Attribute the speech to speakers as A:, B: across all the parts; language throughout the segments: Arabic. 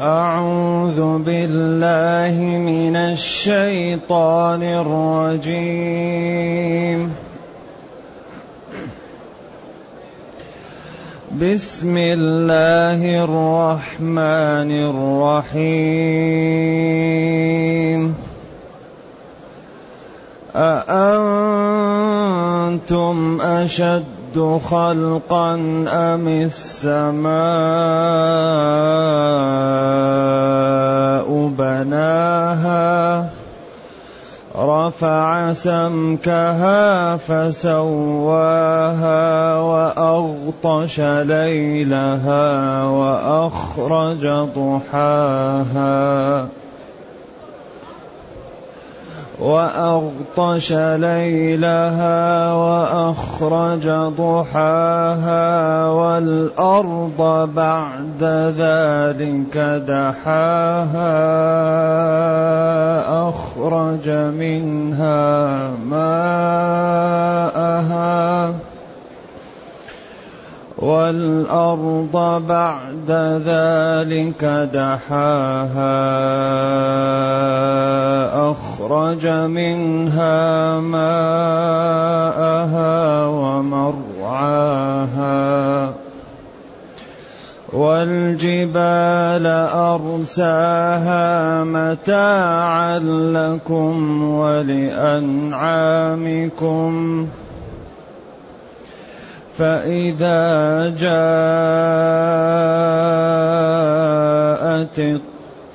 A: أعوذ بالله من الشيطان الرجيم. بسم الله الرحمن الرحيم. أأنتم أشد أشد خلقا أم السماء بناها رفع سمكها فسواها وأغطش ليلها وأخرج ضحاها وأغطش ليلها وأخرج ضحاها والأرض بعد ذلك دحاها أخرج منها ماءها والأرض بعد ذلك دحاها أخرج منها ماءها ومرعاها والجبال أرساها متاعا لكم ولأنعامكم ۖ فإذا جاءت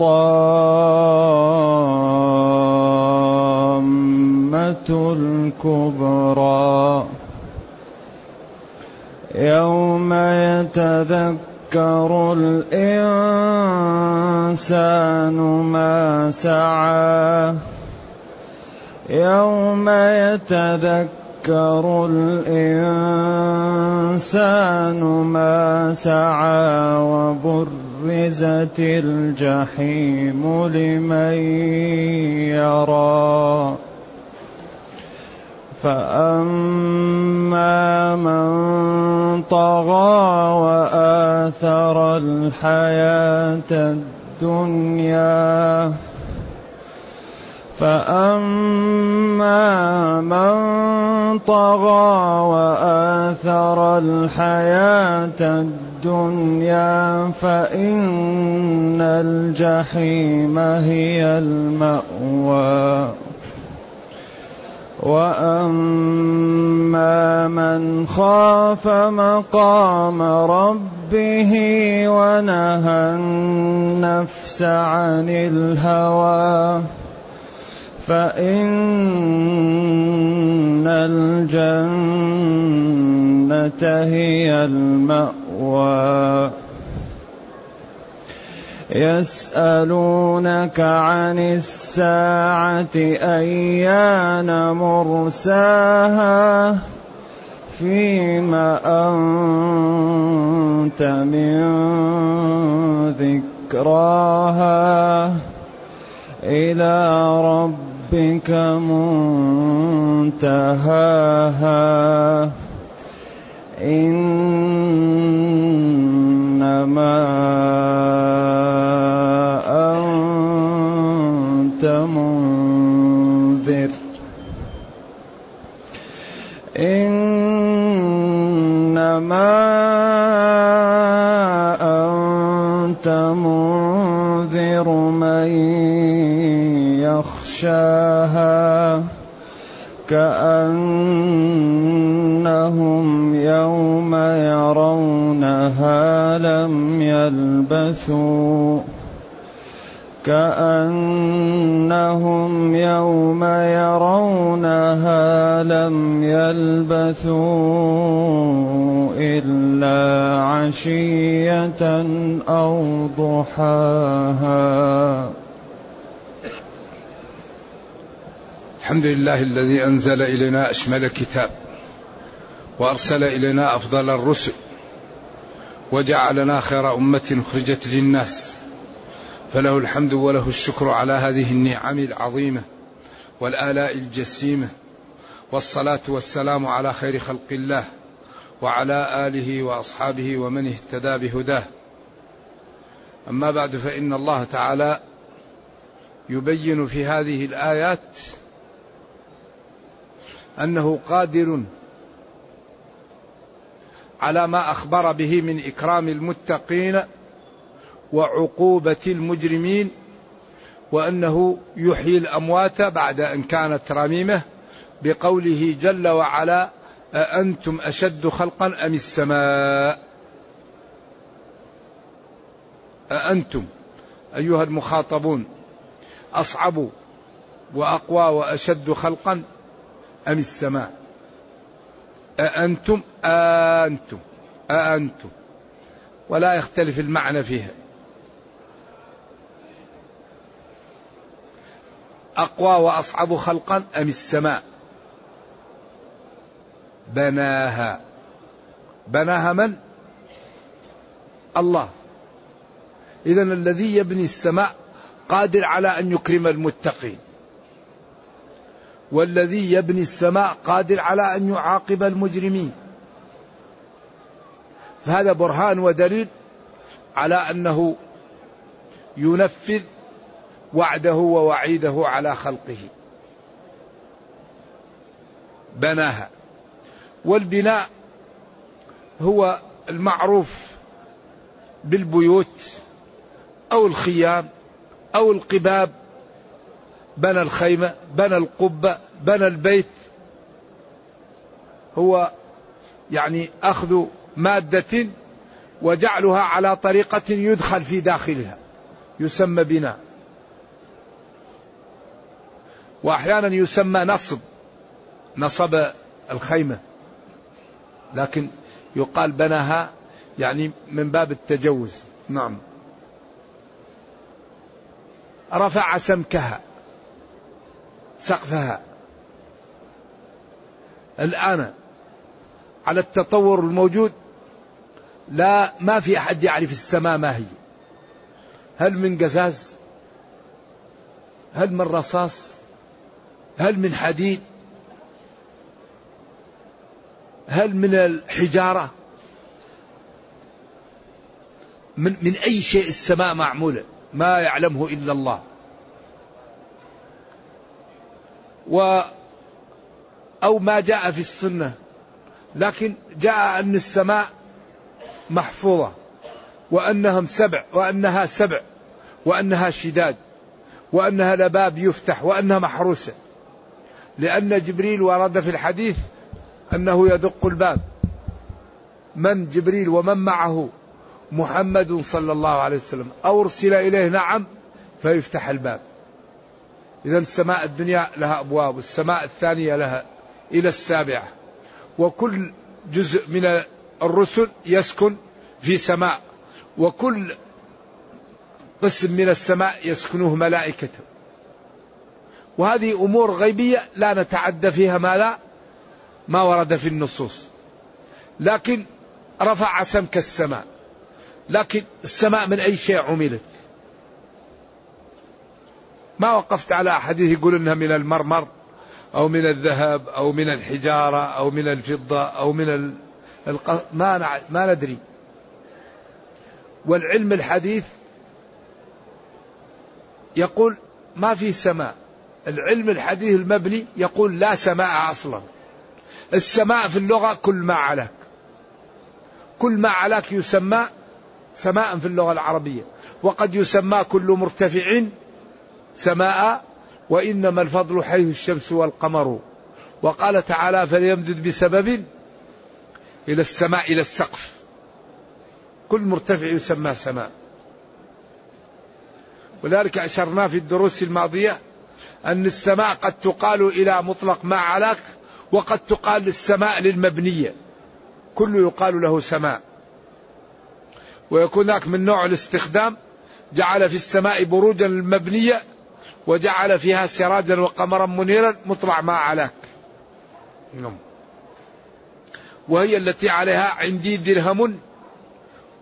A: الطامة الكبرى. يوم يتذكر الإنسان ما سعى. يوم يتذكر الإنسان ما سعى. وبرزت الجحيم لمن يرى. فأما من طغى وآثر الحياة الدنيا فأما من طغى وآثر الحياة الدنيا فإن الجحيم هي المأوى. وأما من خاف مقام ربه ونهى النفس عن الهوى فإن الجنة هي المأوى يسألونك عن الساعة أيان مرساها فيما أنت من ذكراها إلى رب ربك منتهاها إنما أنت منذر. إنما أنت منذر من يغشاها كأنهم يلبثوا كأنهم يوم يرونها لم يلبثوا إلا عشية أو ضحاها.
B: الحمد لله الذي أنزل إلينا أشمل كتاب وأرسل إلينا أفضل الرسل وجعلنا خير أمة أخرجت للناس. فله الحمد وله الشكر على هذه النعم العظيمة والآلاء الجسيمة والصلاة والسلام على خير خلق الله وعلى آله وأصحابه ومن اهتدى بهداه.
C: أما بعد فإن الله تعالى يبين في هذه الآيات أنه قادر على ما أخبر به من إكرام المتقين وعقوبة المجرمين وأنه يحيي الأموات بعد أن كانت رميمة بقوله جل وعلا أأنتم أشد خلقا أم السماء؟ أأنتم أيها المخاطبون أصعب وأقوى وأشد خلقا أم السماء؟ أأنتم؟ أنتم أأنتم. ولا يختلف المعنى فيها. أقوى وأصعب خلقا أم السماء؟ بناها. بناها من؟ الله. إذا الذي يبني السماء قادر على أن يكرم المتقين. والذي يبني السماء قادر على أن يعاقب المجرمين. فهذا برهان ودليل على أنه ينفذ وعده ووعيده على خلقه. بناها. والبناء هو المعروف بالبيوت أو الخيام أو القباب بنى الخيمه بنى القبه بنى البيت. هو يعني أخذ مادة وجعلها على طريقة يدخل في داخلها يسمى بناء. وأحيانا يسمى نصب نصب الخيمة. لكن يقال بناها يعني من باب التجوز. نعم. رفع سمكها. سقفها. الآن على التطور الموجود لا ما في أحد يعرف السماء ما هي. هل من قزاز؟ هل من رصاص؟ هل من حديد؟ هل من الحجارة؟ من, من أي شيء السماء معمولة؟ ما يعلمه إلا الله. و أو ما جاء في السنة. لكن جاء أن السماء محفوظة وأنهم سبع وأنها سبع وأنها شداد وأنها لباب يفتح وأنها محروسة. لأن جبريل ورد في الحديث أنه يدق الباب. من جبريل ومن معه؟ محمد صلى الله عليه وسلم. أرسل إليه نعم فيفتح الباب. إذا السماء الدنيا لها أبواب والسماء الثانية لها إلى السابعة. وكل جزء من الرسل يسكن في سماء وكل قسم من السماء يسكنه ملائكته. وهذه أمور غيبية لا نتعدى فيها ما لا ما ورد في النصوص. لكن رفع سمك السماء لكن السماء من أي شيء عملت؟ ما وقفت على أحاديث يقول إنها من المرمر أو من الذهب أو من الحجارة أو من الفضة أو من الق... ما ما ندري. والعلم الحديث يقول ما في سماء. العلم الحديث المبني يقول لا سماء أصلا. السماء في اللغة كل ما علاك كل ما علاك يسمى سماء في اللغة العربية. وقد يسمى كل مرتفع سماء وإنما الفضل حيث الشمس والقمر. وقال تعالى فليمدد بسبب إلى السماء إلى السقف. كل مرتفع يسمى سماء. ولذلك أشرنا في الدروس الماضية أن السماء قد تقال إلى مطلق ما علاك وقد تقال للسماء للمبنية. كل يقال له سماء. ويكون ذاك من نوع الاستخدام جعل في السماء بروجا المبنية وجعل فيها سراجا وقمرا منيرا مطلع ما علاك نعم. وهي التي عليها عندي درهم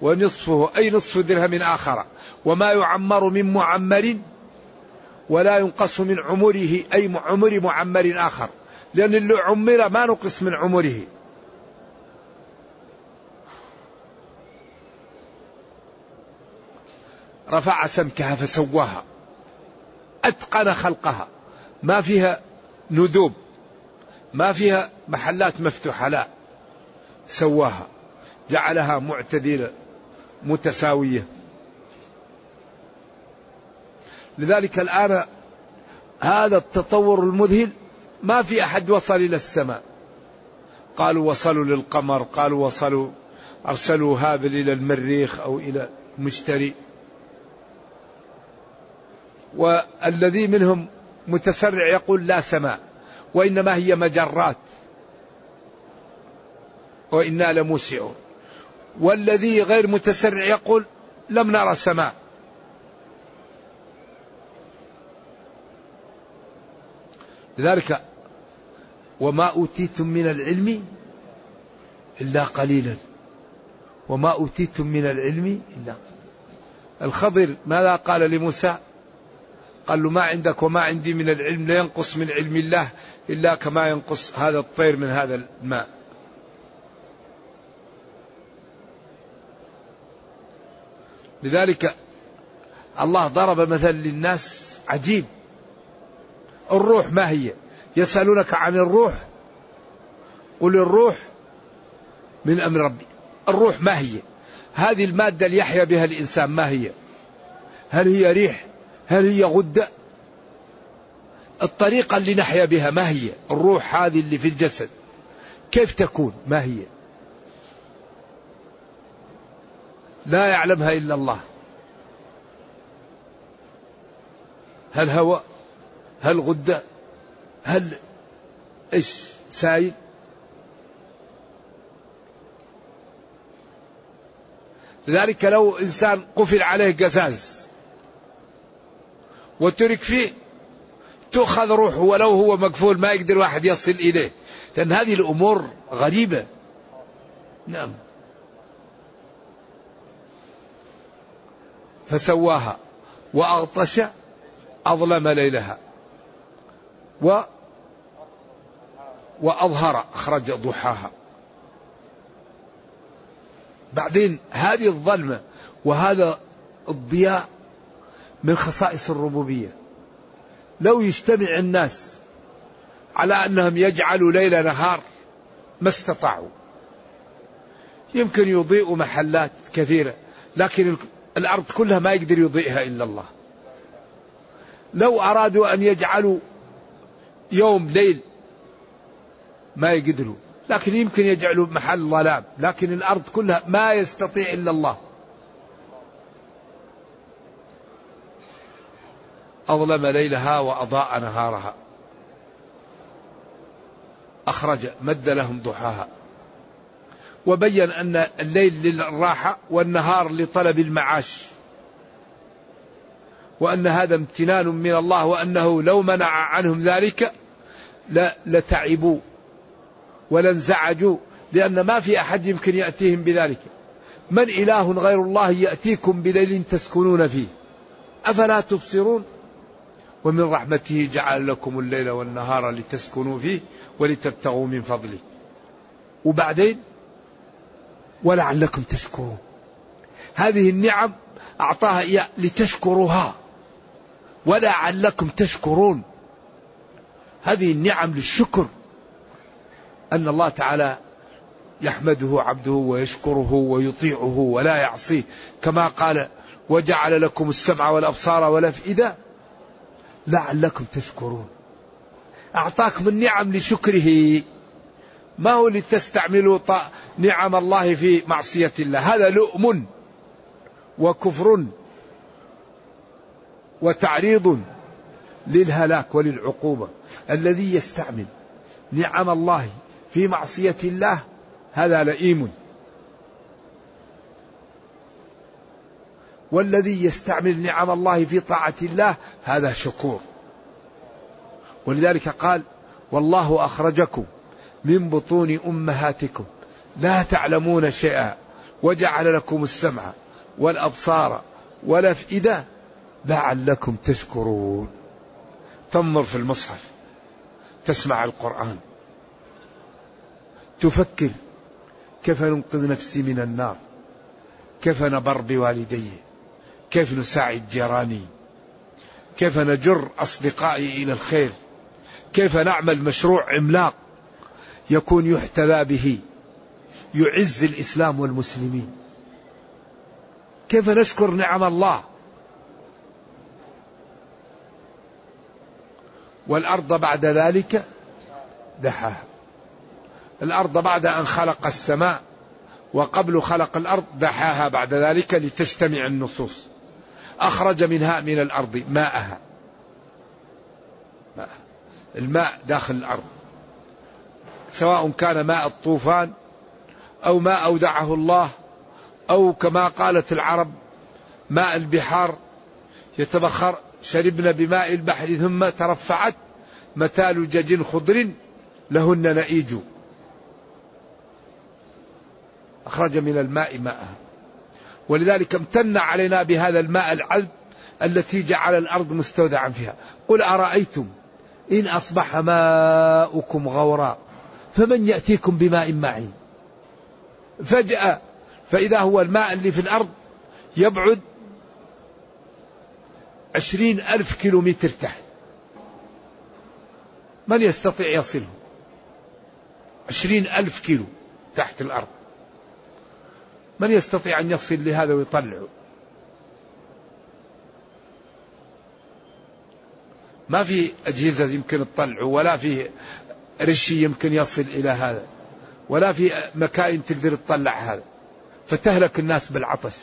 C: ونصفه أي نصف درهم آخر. وما يعمر من معمر ولا ينقص من عمره أي عمر معمر آخر. لأن اللي عمر ما نقص من عمره. رفع سمكها فسواها. أتقن خلقها. ما فيها ندوب. ما فيها محلات مفتوحة لا. سواها. جعلها معتدلة متساوية. لذلك الآن هذا التطور المذهل ما في أحد وصل إلى السماء. قالوا وصلوا للقمر قالوا وصلوا أرسلوا هابل إلى المريخ أو إلى مشتري. والذي منهم متسرع يقول لا سماء وإنما هي مجرات. وإنا لموسعون. والذي غير متسرع يقول لم نرى سماء. لذلك وما أوتيتم من العلم إلا قليلا. وما أوتيتم من العلم إلا الخضر ماذا قال لموسى؟ قال له ما عندك وما عندي من العلم لا ينقص من علم الله إلا كما ينقص هذا الطير من هذا الماء. لذلك الله ضرب مثل للناس عجيب. الروح ما هي؟ يسألونك عن الروح قل الروح من أمر ربي. الروح ما هي؟ هذه المادة اللي يحيا بها الإنسان ما هي؟ هل هي ريح؟ هل هي غدة؟ الطريقة اللي نحيا بها ما هي؟ الروح هذه اللي في الجسد. كيف تكون؟ ما هي؟ لا يعلمها إلا الله. هل هواء؟ هل غدة؟ هل إيش؟ سائل لذلك لو إنسان قفل عليه قزاز وترك فيه تؤخذ روحه ولو هو مقفول ما يقدر واحد يصل إليه. لأن هذه الأمور غريبة. نعم. فسواها. وأغطش أظلم ليلها. و وأظهر أخرج ضحاها. بعدين هذه الظلمة وهذا الضياء من خصائص الربوبية. لو يجتمع الناس على أنهم يجعلوا ليل نهار ما استطاعوا. يمكن يضيئوا محلات كثيرة لكن الأرض كلها ما يقدر يضيئها إلا الله. لو أرادوا أن يجعلوا يوم ليل ما يقدروا لكن يمكن يجعلوا محل ظلام لكن الأرض كلها ما يستطيع إلا الله. أظلم ليلها وأضاء نهارها. أخرج مد لهم ضحاها. وبين أن الليل للراحة والنهار لطلب المعاش. وأن هذا امتنان من الله وأنه لو منع عنهم ذلك لتعبوا ولانزعجوا لأن ما في أحد يمكن يأتيهم بذلك. من إله غير الله يأتيكم بليل تسكنون فيه. أفلا تبصرون؟ ومن رحمته جعل لكم الليل والنهار لتسكنوا فيه ولتبتغوا من فضله. وبعدين ولعلكم تشكرون. هذه النعم أعطاها إياه لتشكروها. ولعلكم تشكرون. هذه النعم للشكر. أن الله تعالى يحمده عبده ويشكره ويطيعه ولا يعصيه. كما قال وجعل لكم السمع والأبصار والأفئدة لعلكم تشكرون. أعطاكم النعم لشكره. ما هو لتستعملوا نعم الله في معصية الله. هذا لؤم وكفر وتعريض للهلاك وللعقوبة. الذي يستعمل نعم الله في معصية الله هذا لئيم. والذي يستعمل نعم الله في طاعة الله هذا شكور. ولذلك قال والله أخرجكم من بطون أمهاتكم لا تعلمون شيئا وجعل لكم السمع والأبصار والأفئدة لعلكم تشكرون. تنظر في المصحف تسمع القرآن تفكر كيف ننقذ نفسي من النار؟ كيف نبر بوالدي؟ كيف نساعد جيراني؟ كيف نجر أصدقائي إلى الخير؟ كيف نعمل مشروع عملاق يكون يحتذى به يعز الإسلام والمسلمين؟ كيف نشكر نعم الله؟ والأرض بعد ذلك دحاها. الأرض بعد أن خلق السماء وقبل خلق الأرض دحاها بعد ذلك لتجتمع النصوص. أخرج منها من الأرض ماءها. ماء. الماء داخل الأرض. سواء كان ماء الطوفان أو ما أودعه الله أو كما قالت العرب ماء البحار يتبخر شربنا بماء البحر ثم ترفعت متال جج خضر لهن نئيج. أخرج من الماء ماءها. ولذلك امتن علينا بهذا الماء العذب التي جعل الأرض مستودعا فيها. قل أرأيتم إن أصبح ماؤكم غورا فمن يأتيكم بماء معين؟ فجأة فإذا هو الماء اللي في الأرض يبعد عشرين ألف كيلو متر تحت. من يستطيع يصله؟ عشرين ألف كيلو تحت الأرض. من يستطيع أن يصل لهذا ويطلعه ما في أجهزة يمكن تطلعه ولا في رشي يمكن يصل إلى هذا ولا في مكائن تقدر تطلع هذا. فتهلك الناس بالعطش.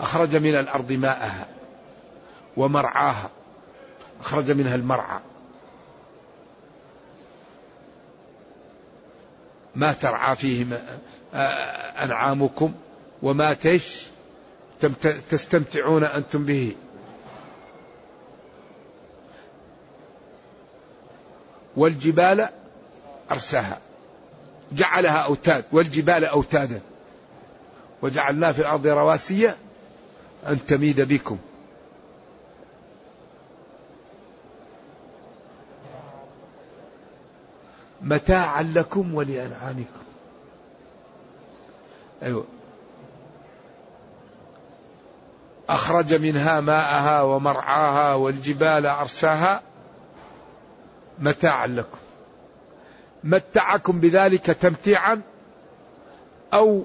C: أخرج من الأرض ماءها ومرعاها. أخرج منها المرعى. ما ترعى فيه أنعامكم وما تش تستمتعون أنتم به. والجبال أرساها. جعلها أوتاد والجبال أوتادا. وجعلنا في الأرض رواسي أن تميد بكم. متاعا لكم ولأنعامكم. أيوة. أخرج منها ماءها ومرعاها والجبال أرساها متاعا لكم. متعكم بذلك تمتيعا أو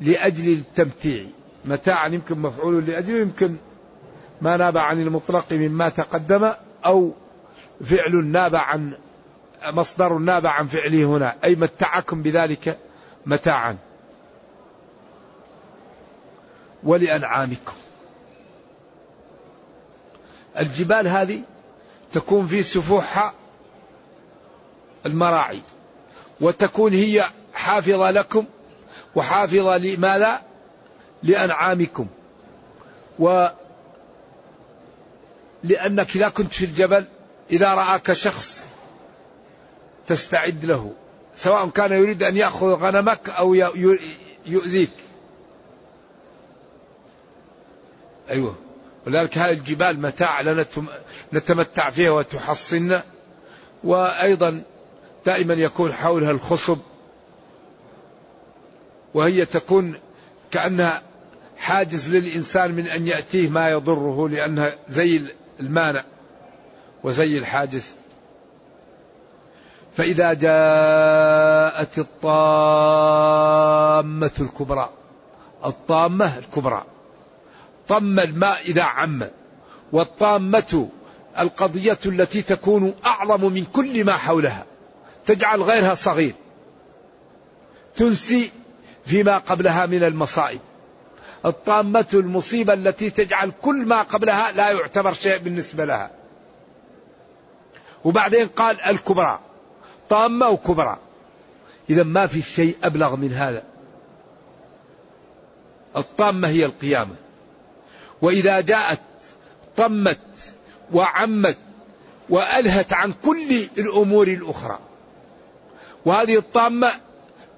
C: لأجل التمتيع. متاعا يمكن مفعول لأجله يمكن ما ناب عن المطلق مما تقدم أو فعل ناب عن مصدر ناب عن فعله هنا. أي متعكم بذلك متاعا. ولأنعامكم. الجبال هذه تكون في سفوحها المراعي. وتكون هي حافظة لكم وحافظة لماذا؟ لأنعامكم. و لأنك إذا كنت في الجبل إذا رآك شخص تستعد له سواء كان يريد أن يأخذ غنمك أو يؤذيك. أيوه. ولذلك هذه الجبال متاع لنا نتمتع فيها وتحصنا وأيضا دائما يكون حولها الخصب وهي تكون كأنها حاجز للإنسان من أن يأتيه ما يضره لأنها زي المانع وزي الحاجز. فإذا جاءت الطامة الكبرى الطامة الكبرى طم الماء إذا عم والطامة القضية التي تكون أعظم من كل ما حولها تجعل غيرها صغير تنسي فيما قبلها من المصائب. الطامة المصيبة التي تجعل كل ما قبلها لا يعتبر شيء بالنسبة لها. وبعدين قال الكبرى. طامة وكبرى. إذا ما في شيء أبلغ من هذا. الطامة هي القيامة. وإذا جاءت طمت وعمت وألهت عن كل الأمور الأخرى. وهذه الطامة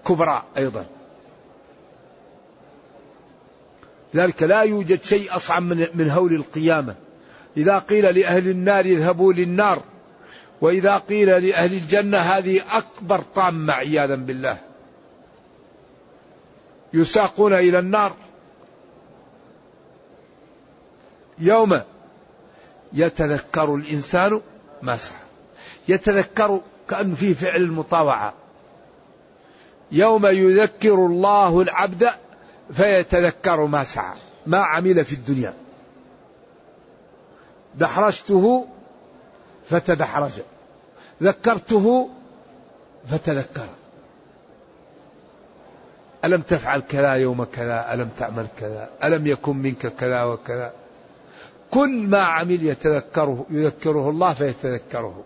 C: كبرى أيضا. لذلك لا يوجد شيء أصعب من هول القيامة. إذا قيل لأهل النار اذهبوا للنار وإذا قيل لأهل الجنة هذه أكبر طامة عياذا بالله. يساقون إلى النار. يوم يتذكر الإنسان ما سعى. يتذكر كأنه فيه فعل المطاوعة. يوم يذكر الله العبد فيتذكر ما سعى. ما عمل في الدنيا. دحرجته فتدحرج. ذكرته فتذكر. ألم تفعل كذا يوم كذا؟ ألم تعمل كذا؟ ألم يكن منك كذا وكذا؟ كل ما عمل يتذكره يذكره الله فيتذكره.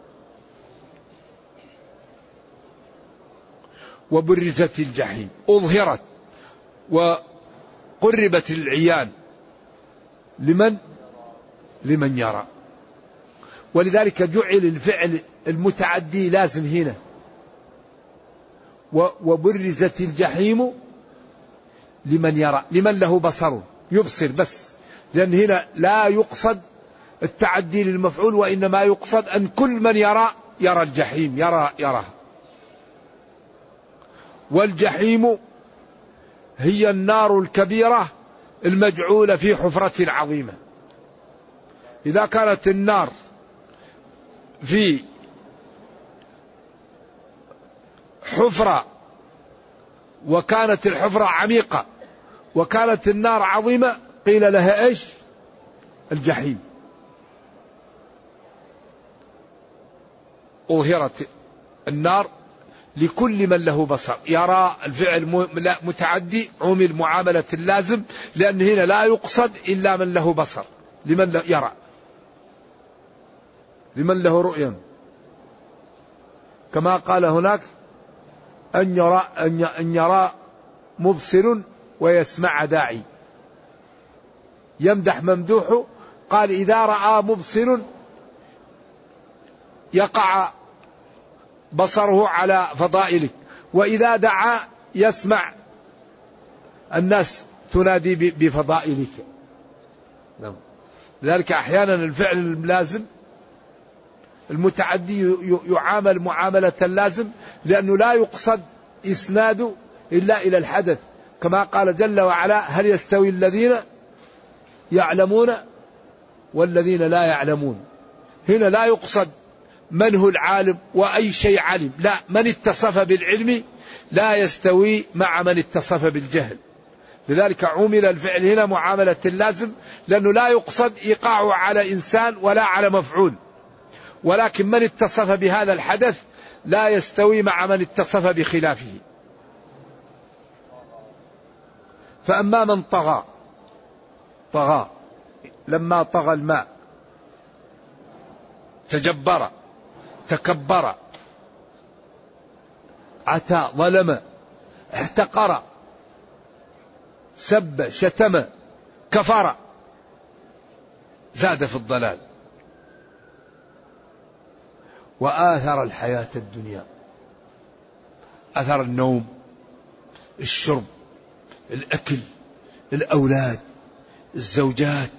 C: وبرزت الجحيم. أظهرت. وقربت العيان. لمن؟ لمن يرى. ولذلك جعل الفعل المتعدي لازم هنا. وبرزت الجحيم لمن يرى لمن له بصر يبصر بس. لأن هنا لا يقصد التعدي للمفعول وإنما يقصد أن كل من يرى يرى الجحيم يرى يراها والجحيم هي النار الكبيرة المجعولة في حفرة عظيمة. إذا كانت النار في حفرة وكانت الحفرة عميقة وكانت النار عظيمة قيل لها إيش؟ الجحيم. أظهرت النار لكل من له بصر يرى الفعل متعدي عمل معاملة اللازم لأن هنا لا يقصد إلا من له بصر لمن يرى لمن له رؤيا. كما قال هناك أن يرى أن يرى مبصر ويسمع داعي. يمدح ممدوحه قال إذا رأى مبصر يقع بصره على فضائلك وإذا دعا يسمع الناس تنادي بفضائلك نعم. لذلك أحيانا الفعل اللازم المتعدي يعامل معاملة اللازم لأنه لا يقصد إسناده إلا إلى الحدث. كما قال جل وعلا هل يستوي الذين يعلمون والذين لا يعلمون؟ هنا لا يقصد من هو العالم وأي شيء علم. لا من اتصف بالعلم لا يستوي مع من اتصف بالجهل. لذلك عمل الفعل هنا معاملة اللازم لأنه لا يقصد إيقاعه على إنسان ولا على مفعول. ولكن من اتصف بهذا الحدث لا يستوي مع من اتصف بخلافه. فأما من طغى طغى لما طغى الماء تجبر تكبر عتى ظلم احتقر سب شتم كفر زاد في الضلال. وآثر الحياة الدنيا. أثر النوم الشرب الأكل الأولاد الزوجات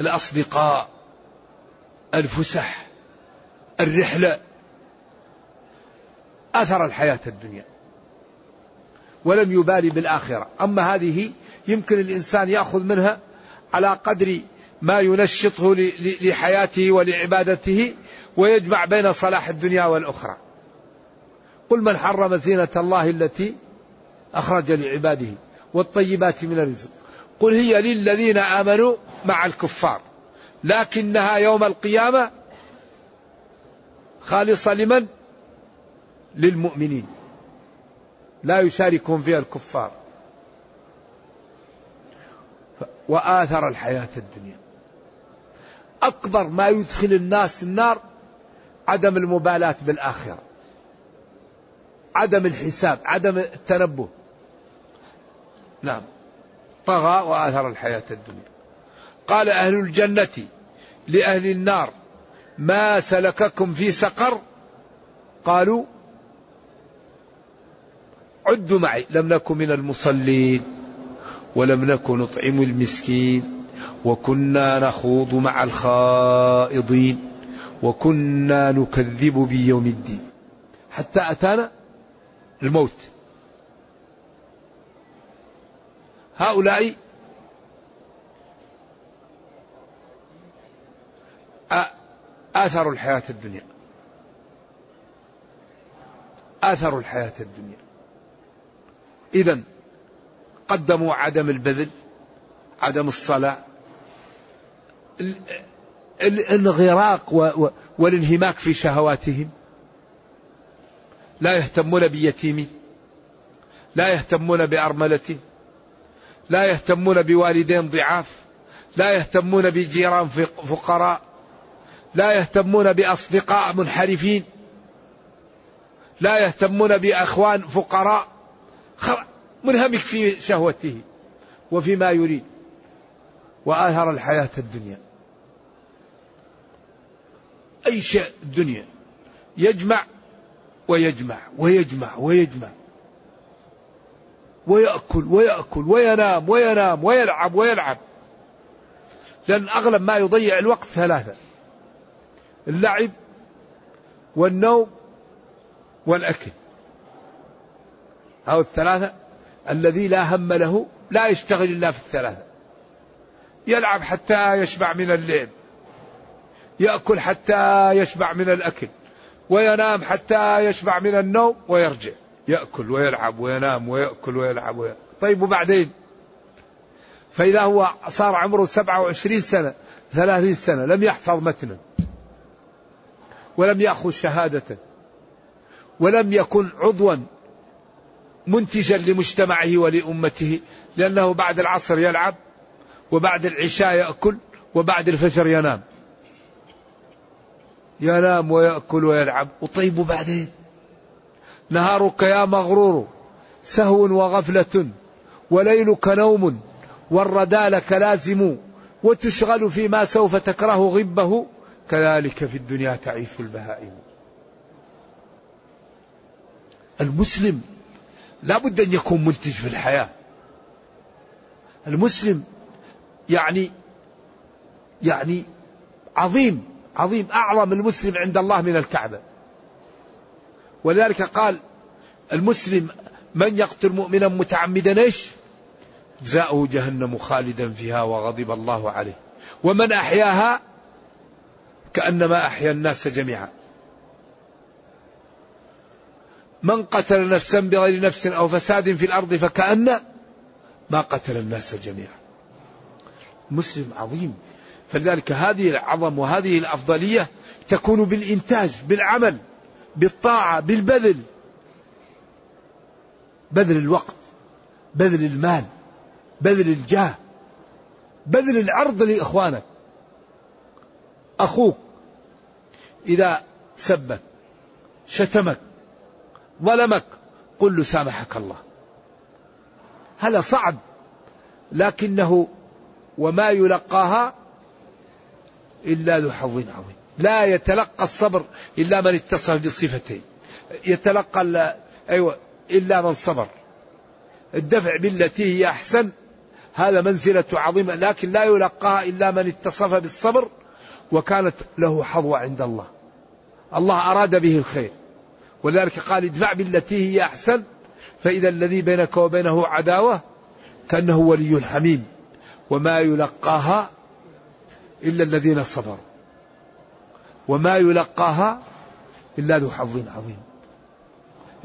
C: الأصدقاء الفسح الرحلة. أثر الحياة الدنيا. ولم يبالي بالآخرة. أما هذه يمكن الإنسان يأخذ منها على قدر ما ينشطه لحياته ولعبادته. ويجمع بين صلاح الدنيا والأخرى. قل من حرم زينة الله التي أخرج لعباده والطيبات من الرزق. قل هي للذين آمنوا مع الكفار. لكنها يوم القيامة خالصة لمن؟ للمؤمنين. لا يشاركهم فيها الكفار. وآثر الحياة الدنيا. أكبر ما يدخل الناس النار عدم المبالاة بالآخرة. عدم الحساب عدم التنبه. نعم. طغى وآثر الحياة الدنيا. قال أهل الجنة لأهل النار ما سلككم في سقر؟ قالوا عدوا معي لم نكن من المصلين ولم نكن نطعم المسكين وكنا نخوض مع الخائضين. وكنا نكذب بيوم الدين. حتى أتانا الموت. هؤلاء آثروا الحياة الدنيا. آثروا الحياة الدنيا. إذا قدموا عدم البذل عدم الصلاة. الانغراق والانهماك في شهواتهم. لا يهتمون بيتيم لا يهتمون بأرملته لا يهتمون بوالدين ضعاف لا يهتمون بجيران فقراء لا يهتمون بأصدقاء منحرفين لا يهتمون بأخوان فقراء. منهمك في شهوته وفيما يريد وآثر الحياة الدنيا. أي شيء الدنيا يجمع ويجمع ويجمع ويجمع ويأكل ويأكل وينام وينام ويلعب ويلعب. لأن أغلب ما يضيع الوقت ثلاثة اللعب والنوم والأكل. أو الثلاثة الذي لا هم له لا يشتغل إلا في الثلاثة. يلعب حتى يشبع من اللعب يأكل حتى يشبع من الأكل وينام حتى يشبع من النوم ويرجع يأكل ويلعب وينام ويأكل ويلعب ويلعب. طيب وبعدين فإذا هو صار عمره سبعة وعشرين سنة ثلاثين سنة لم يحفظ متنا ولم يأخذ شهادة ولم يكن عضوا منتجا لمجتمعه ولأمته لأنه بعد العصر يلعب وبعد العشاء يأكل وبعد الفجر ينام ينام ويأكل ويلعب. وطيب بعدين نهارك يا مغرور سهو وغفلة وليلك نوم والردى لك لازم وتشغل فيما سوف تكره غبه. كذلك في الدنيا تعيش البهائم. المسلم لا بد أن يكون منتج في الحياة. المسلم يعني يعني عظيم. عظيم أعظم المسلم عند الله من الكعبة. ولذلك قال المسلم من يقتل مؤمنا متعمدا إيش؟ جزاؤه جهنم خالدا فيها وغضب الله عليه. ومن أحياها؟ كأنما أحيا الناس جميعا. من قتل نفسا بغير نفس أو فساد في الأرض فكأن ما قتل الناس جميعا. مسلم عظيم. فلذلك هذه العظم وهذه الأفضلية تكون بالإنتاج بالعمل بالطاعة بالبذل. بذل الوقت بذل المال بذل الجاه بذل العرض لإخوانك. أخوك إذا سبك شتمك ظلمك قل له سامحك الله. هذا صعب لكنه وما يلقاها إلا ذو حظ عظيم. لا يتلقى الصبر إلا من اتصف بالصفتين يتلقى أيوة إلا من صبر. الدفع بالتي هي أحسن هذا منزلة عظيمة لكن لا يلقاها إلا من اتصف بالصبر وكانت له حظوة عند الله. الله أراد به الخير. ولذلك قال ادفع بالتي هي أحسن فإذا الذي بينك وبينه عداوة كأنه ولي حميم وما يلقاها إلا الذين صبروا. وما يلقاها إلا ذو حظ عظيم.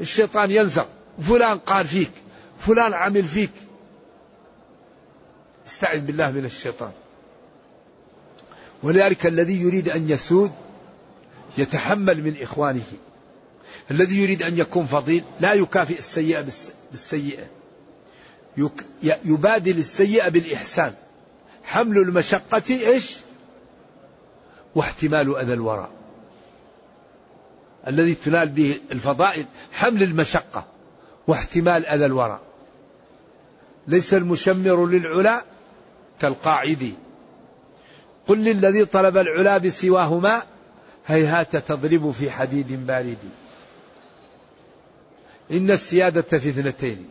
C: الشيطان ينزغ. فلان قال فيك فلان عمل فيك. استعذ بالله من الشيطان. ولذلك الذي يريد أن يسود يتحمل من إخوانه. الذي يريد أن يكون فضيل لا يكافئ السيئة بالسيئة. يبادل السيئة بالإحسان. حمل المشقة إيش؟ واحتمال أذى الورى. الذي تنال به الفضائل حمل المشقة واحتمال أذى الورى. ليس المشمر للعلا كالقاعد. قل للذي طلب العلا بسواهما هيهات تضرب في حديد بارد. إن السيادة في اثنتين.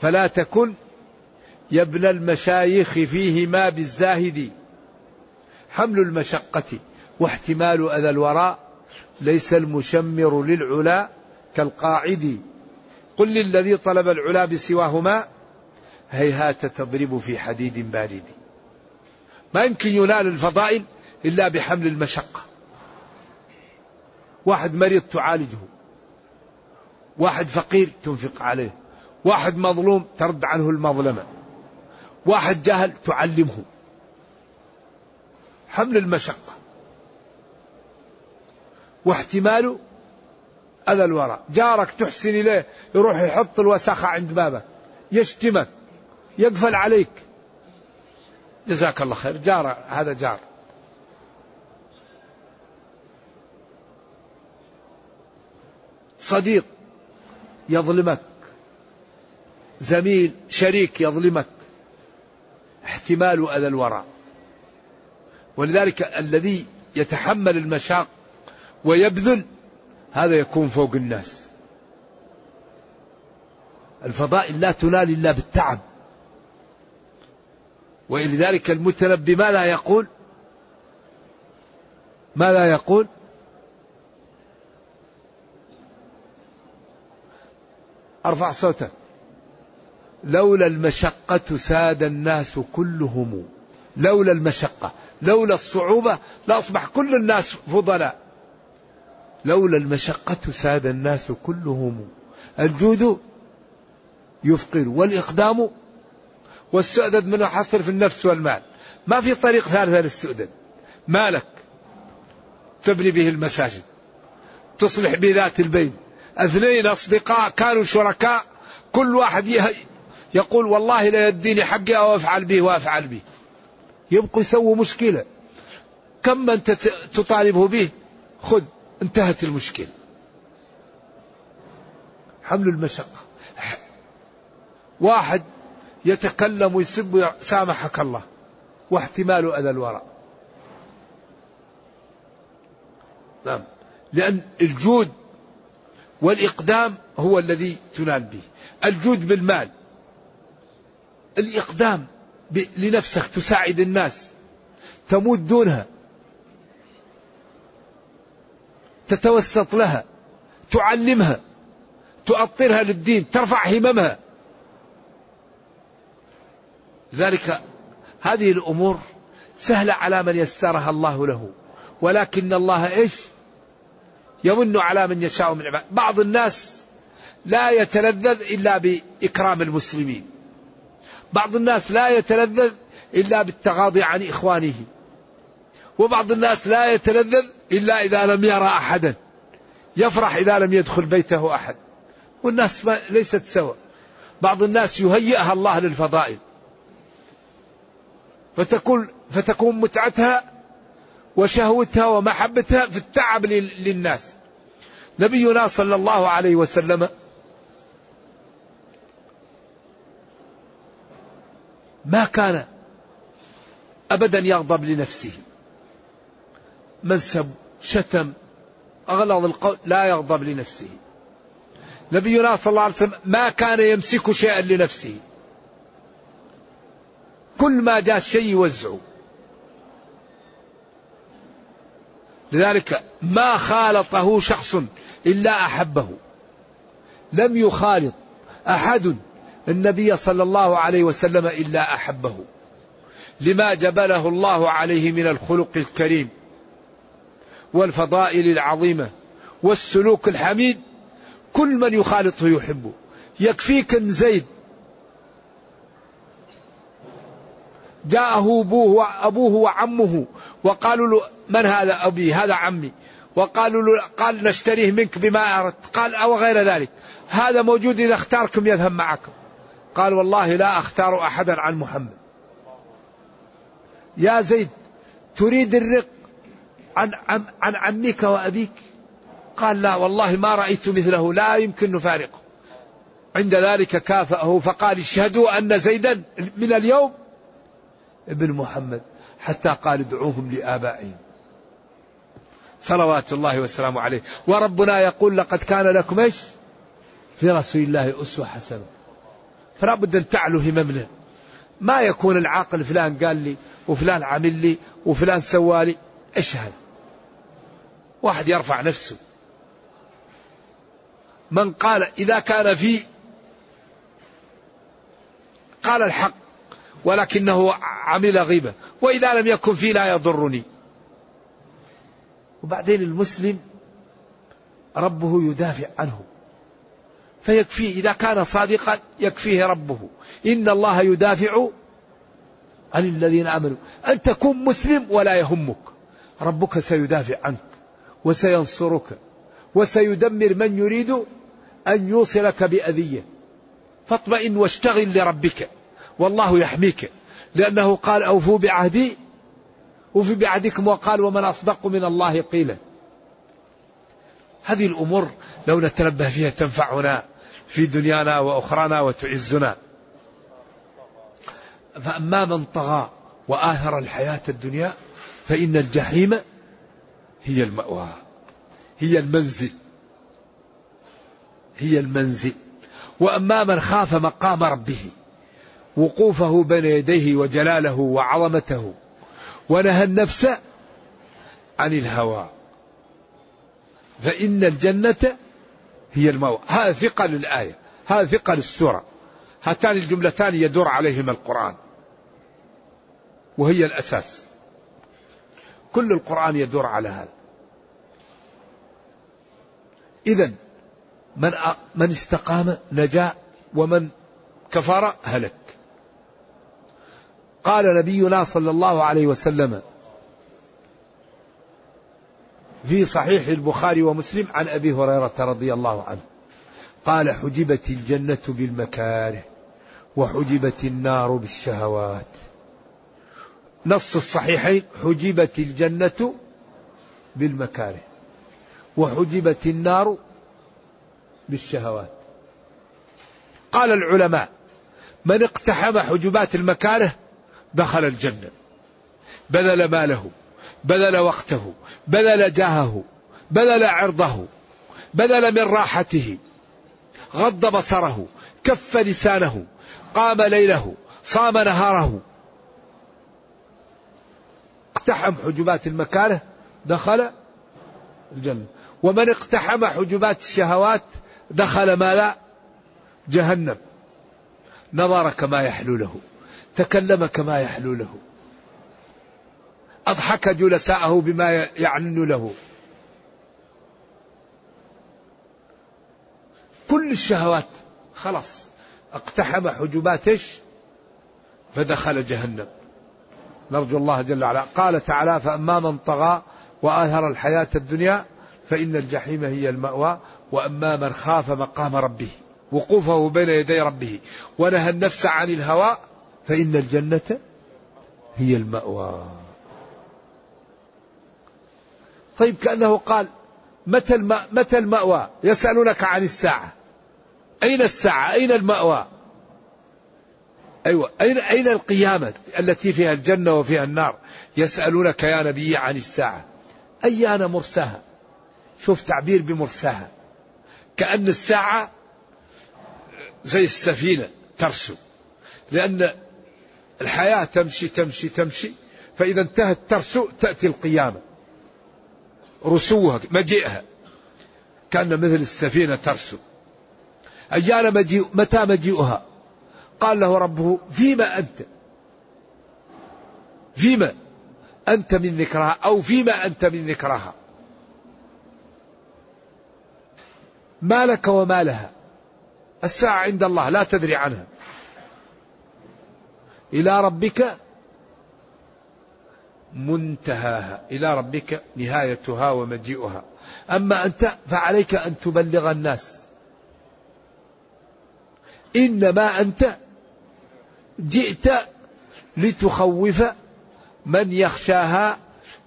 C: فلا تكن يا ابن المشايخ فيهما بالزاهد. حمل المشقة واحتمال أذى الوراء ليس المشمر للعلا كالقاعد. قل للذي طلب العلا بسواهما هيهات تضرب في حديد بارد. ما يمكن ينال الفضائل إلا بحمل المشقة. واحد مريض تعالجه. واحد فقير تنفق عليه. واحد مظلوم ترد عنه المظلمة. واحد جاهل تعلمه. حمل المشقة واحتمال أذى الورى جارك تحسن إليه يروح يحط الوساخة عند بابك يشتمك يقفل عليك. جزاك الله خير. جار هذا جار. صديق يظلمك. زميل شريك يظلمك. احتمال أذى الورى ولذلك الذي يتحمل المشاق ويبذل هذا يكون فوق الناس. الفضائل لا تنال إلا بالتعب. ولذلك المتنبي ما لا يقول؟ ما لا يقول؟ أرفع صوتك. لولا المشقة ساد الناس كلهم. لولا المشقة لولا الصعوبة لأصبح كل الناس فضلاء. لولا المشقة ساد الناس كلهم. الجود يفقر والإقدام والسؤدد منه حصر في النفس والمال. ما في طريق ثالث للسؤدد. مالك تبني به المساجد تصلح به ذات البين. اثنين أصدقاء كانوا شركاء كل واحد يقول والله لا يديني حقي أو أفعل به وأفعل به. يبقوا يسووا مشكلة. كم من تطالبه به؟ خذ انتهت المشكلة. حمل المشقة. واحد يتكلم ويسب سامحك الله. واحتمال أذى الورى نعم. لأن الجود والإقدام هو الذي تنال به. الجود بالمال. الإقدام. لنفسك تساعد الناس تموت دونها تتوسط لها تعلمها تؤطرها للدين ترفع هممها. ذلك هذه الأمور سهلة على من يسرها الله له. ولكن الله إيش؟ يمن على من يشاء من عباده. بعض الناس لا يتلذذ إلا بإكرام المسلمين. بعض الناس لا يتلذذ إلا بالتغاضي عن إخوانه. وبعض الناس لا يتلذذ إلا إذا لم يرى أحدا. يفرح إذا لم يدخل بيته أحد. والناس ما ليست سواء بعض الناس يهيئها الله للفضائل. فتكون فتكون متعتها وشهوتها ومحبتها في التعب للناس. نبينا صلى الله عليه وسلم ما كان ابدا يغضب لنفسه. من سب شتم أغلظ القول لا يغضب لنفسه. نبينا صلى الله عليه وسلم ما كان يمسك شيئا لنفسه. كل ما جاء الشيء يوزعه. لذلك ما خالطه شخص إلا أحبه. لم يخالط أحد النبي صلى الله عليه وسلم إلا أحبه. لما جبله الله عليه من الخلق الكريم والفضائل العظيمة والسلوك الحميد كل من يخالطه يحبه يكفيك زيد. جاءه أبوه وأبوه وعمه وقالوا له من هذا أبي؟ هذا عمي. وقالوا له قال نشتريه منك بما أردت. قال أو غير ذلك. هذا موجود إذا اختاركم يذهب معكم. قال والله لا أختار أحدا عن محمد. يا زيد تريد الرق عن, عن, عن عمك وأبيك؟ قال لا والله ما رأيت مثله لا يمكن نفارقه. عند ذلك كافأه فقال اشهدوا أن زيدا من اليوم ابن محمد حتى قال ادعوهم لآبائهم. صلوات الله وسلامه عليه. وربنا يقول لقد كان لكم إيش؟ في رسول الله أسوة حسنة. فلا بد أن تعلو هممنا ما يكون العاقل فلان قال لي وفلان عمل لي وفلان سوالي إيش هذا واحد يرفع نفسه. من قال إذا كان في قال الحق ولكنه عمل غيبة. وإذا لم يكن في لا يضرني. وبعدين المسلم ربه يدافع عنه. فيكفيه إذا كان صادقا يكفيه ربه. إن الله يدافع عن الذين آمنوا. أن تكون مسلم ولا يهمك. ربك سيدافع عنك وسينصرك وسيدمر من يريد أن يوصلك بأذية. فاطمئن واشتغل لربك. والله يحميك. لأنه قال أوفوا بعهدي وفي بعهدكم وقال ومن أصدق من الله قيلا. هذه الأمور لو نتنبه فيها تنفعنا. في دنيانا وأخرانا وتعزنا. فأما من طغى وآثر الحياة الدنيا فإن الجحيم هي المأوى هي المنزل هي المنزل. وأما من خاف مقام ربه وقوفه بين يديه وجلاله وعظمته ونهى النفس عن الهوى. فإن الجنة هي المأوى هذا ثقل الآية. هذا ثقل السورة. هاتان الجملتان يدور عليهما القرآن. وهي الأساس. كل القرآن يدور على هذا. إذا من من استقام نجا ومن كفر هلك. قال نبينا صلى الله عليه وسلم في صحيح البخاري ومسلم عن أبي هريرة رضي الله عنه. قال حجبت الجنة بالمكاره وحجبت النار بالشهوات. نص الصحيحين حجبت الجنة بالمكاره وحجبت النار بالشهوات. قال العلماء من اقتحم حجبات المكاره دخل الجنة بذل ماله. بذل وقته بذل جاهه بذل عرضه بذل من راحته غض بصره كف لسانه قام ليله صام نهاره. اقتحم حجبات المكاره دخل الجنة. ومن اقتحم حجبات الشهوات دخل ما لا جهنم. نظر كما يحلو له تكلم كما يحلو له. أضحك جلساءه بما يعلن له. كل الشهوات خلاص اقتحم حجبات إيش فدخل جهنم. نرجو الله جل وعلا. قال تعالى فأما من طغى وآثر الحياة الدنيا فإن الجحيم هي المأوى وأما من خاف مقام ربه وقوفه بين يدي ربه ونهى النفس عن الهوى فإن الجنة هي المأوى. طيب كأنه قال متى متى المأوى؟ يسألونك عن الساعة. أين الساعة؟ أين المأوى؟ أيوة أين أين القيامة التي فيها الجنة وفيها النار؟ يسألونك يا نبي عن الساعة. أيان مرساها؟ شوف تعبير بمرساها. كأن الساعة زي السفينة ترسو. لأن الحياة تمشي تمشي تمشي فإذا انتهت ترسو تأتي القيامة. رسوها مجيئها. كان مثل السفينة ترسو. أيان مجيء متى مجيئها؟ قال له ربه فيما أنت؟ فيما أنت من ذكرها أو فيما أنت من ذكرها؟ ما لك وما لها. الساعة عند الله لا تدري عنها. إلى ربك منتهاها. إلى ربك نهايتها ومجيئها. أما أنت فعليك أن تبلغ الناس. إنما أنت جئت لتخوف من يخشاها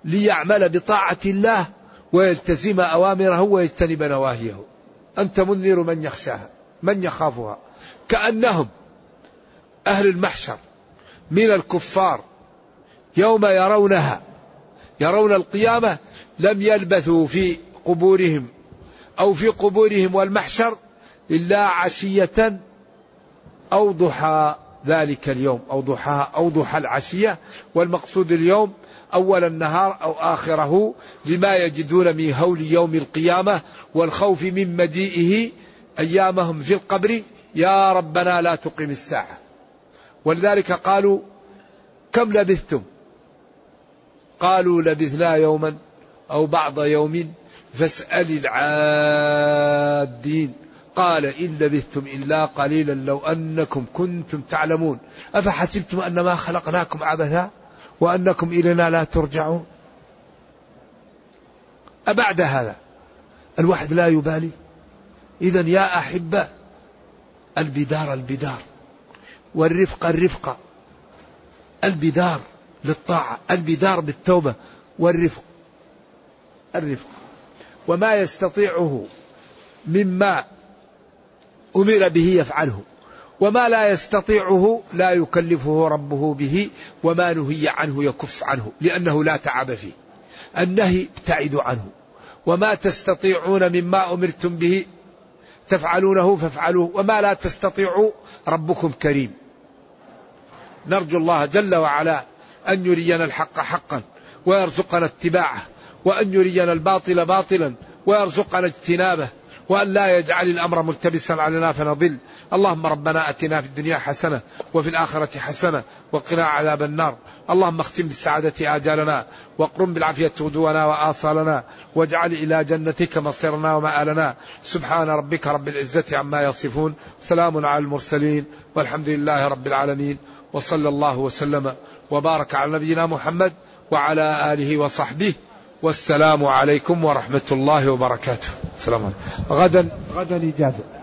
C: ليعمل بطاعة الله ويلتزم أوامره ويجتنب نواهيه. أنت منذر من يخشاها من يخافها. كأنهم أهل المحشر من الكفار. يوم يرونها يرون القيامة لم يلبثوا في قبورهم أو في قبورهم والمحشر إلا عشية أو ضحى ذلك اليوم أو ضحى أو ضحى العشية. والمقصود اليوم أول النهار أو آخره لما يجدون من هول يوم القيامة والخوف من مجيئه أيامهم في القبر. يا ربنا لا تقم الساعة. ولذلك قالوا كم لبثتم؟ قالوا لبثنا يوما أو بعض يوم فاسأل العادين. قال إن لبثتم إلا قليلا لو أنكم كنتم تعلمون. أفحسبتم أنما خلقناكم عبثا وأنكم إلينا لا ترجعون؟ أبعد هذا. الواحد لا يبالي. إذا يا أحبة البدار البدار. والرفق الرفق. البدار. للطاعة البدار بالتوبة والرفق. الرفق. وما يستطيعه مما أمر به يفعله. وما لا يستطيعه لا يكلفه ربه به وما نهي عنه يكف عنه لأنه لا تعب فيه. النهي ابتعدوا عنه. وما تستطيعون مما أمرتم به تفعلونه فافعلوه. وما لا تستطيعوا ربكم كريم. نرجو الله جل وعلا أن يرينا الحق حقا ويرزقنا اتباعه وأن يرينا الباطل باطلا ويرزقنا اجتنابه وأن لا يجعل الأمر ملتبسا علينا فنضل. اللهم ربنا أتنا في الدنيا حسنة وفي الآخرة حسنة وقنا عذاب النار. اللهم اختم بالسعادة آجالنا واقرم بالعافية غدونا وآصالنا واجعل إلى جنتك مصيرنا ومآلنا. سبحان ربك رب العزة عما يصفون. سلام على المرسلين والحمد لله رب العالمين. وصلى الله وسلم وبارك على نبينا محمد وعلى آله وصحبه. والسلام عليكم ورحمة الله وبركاته. السلام عليكم. غدا غدا إجازة.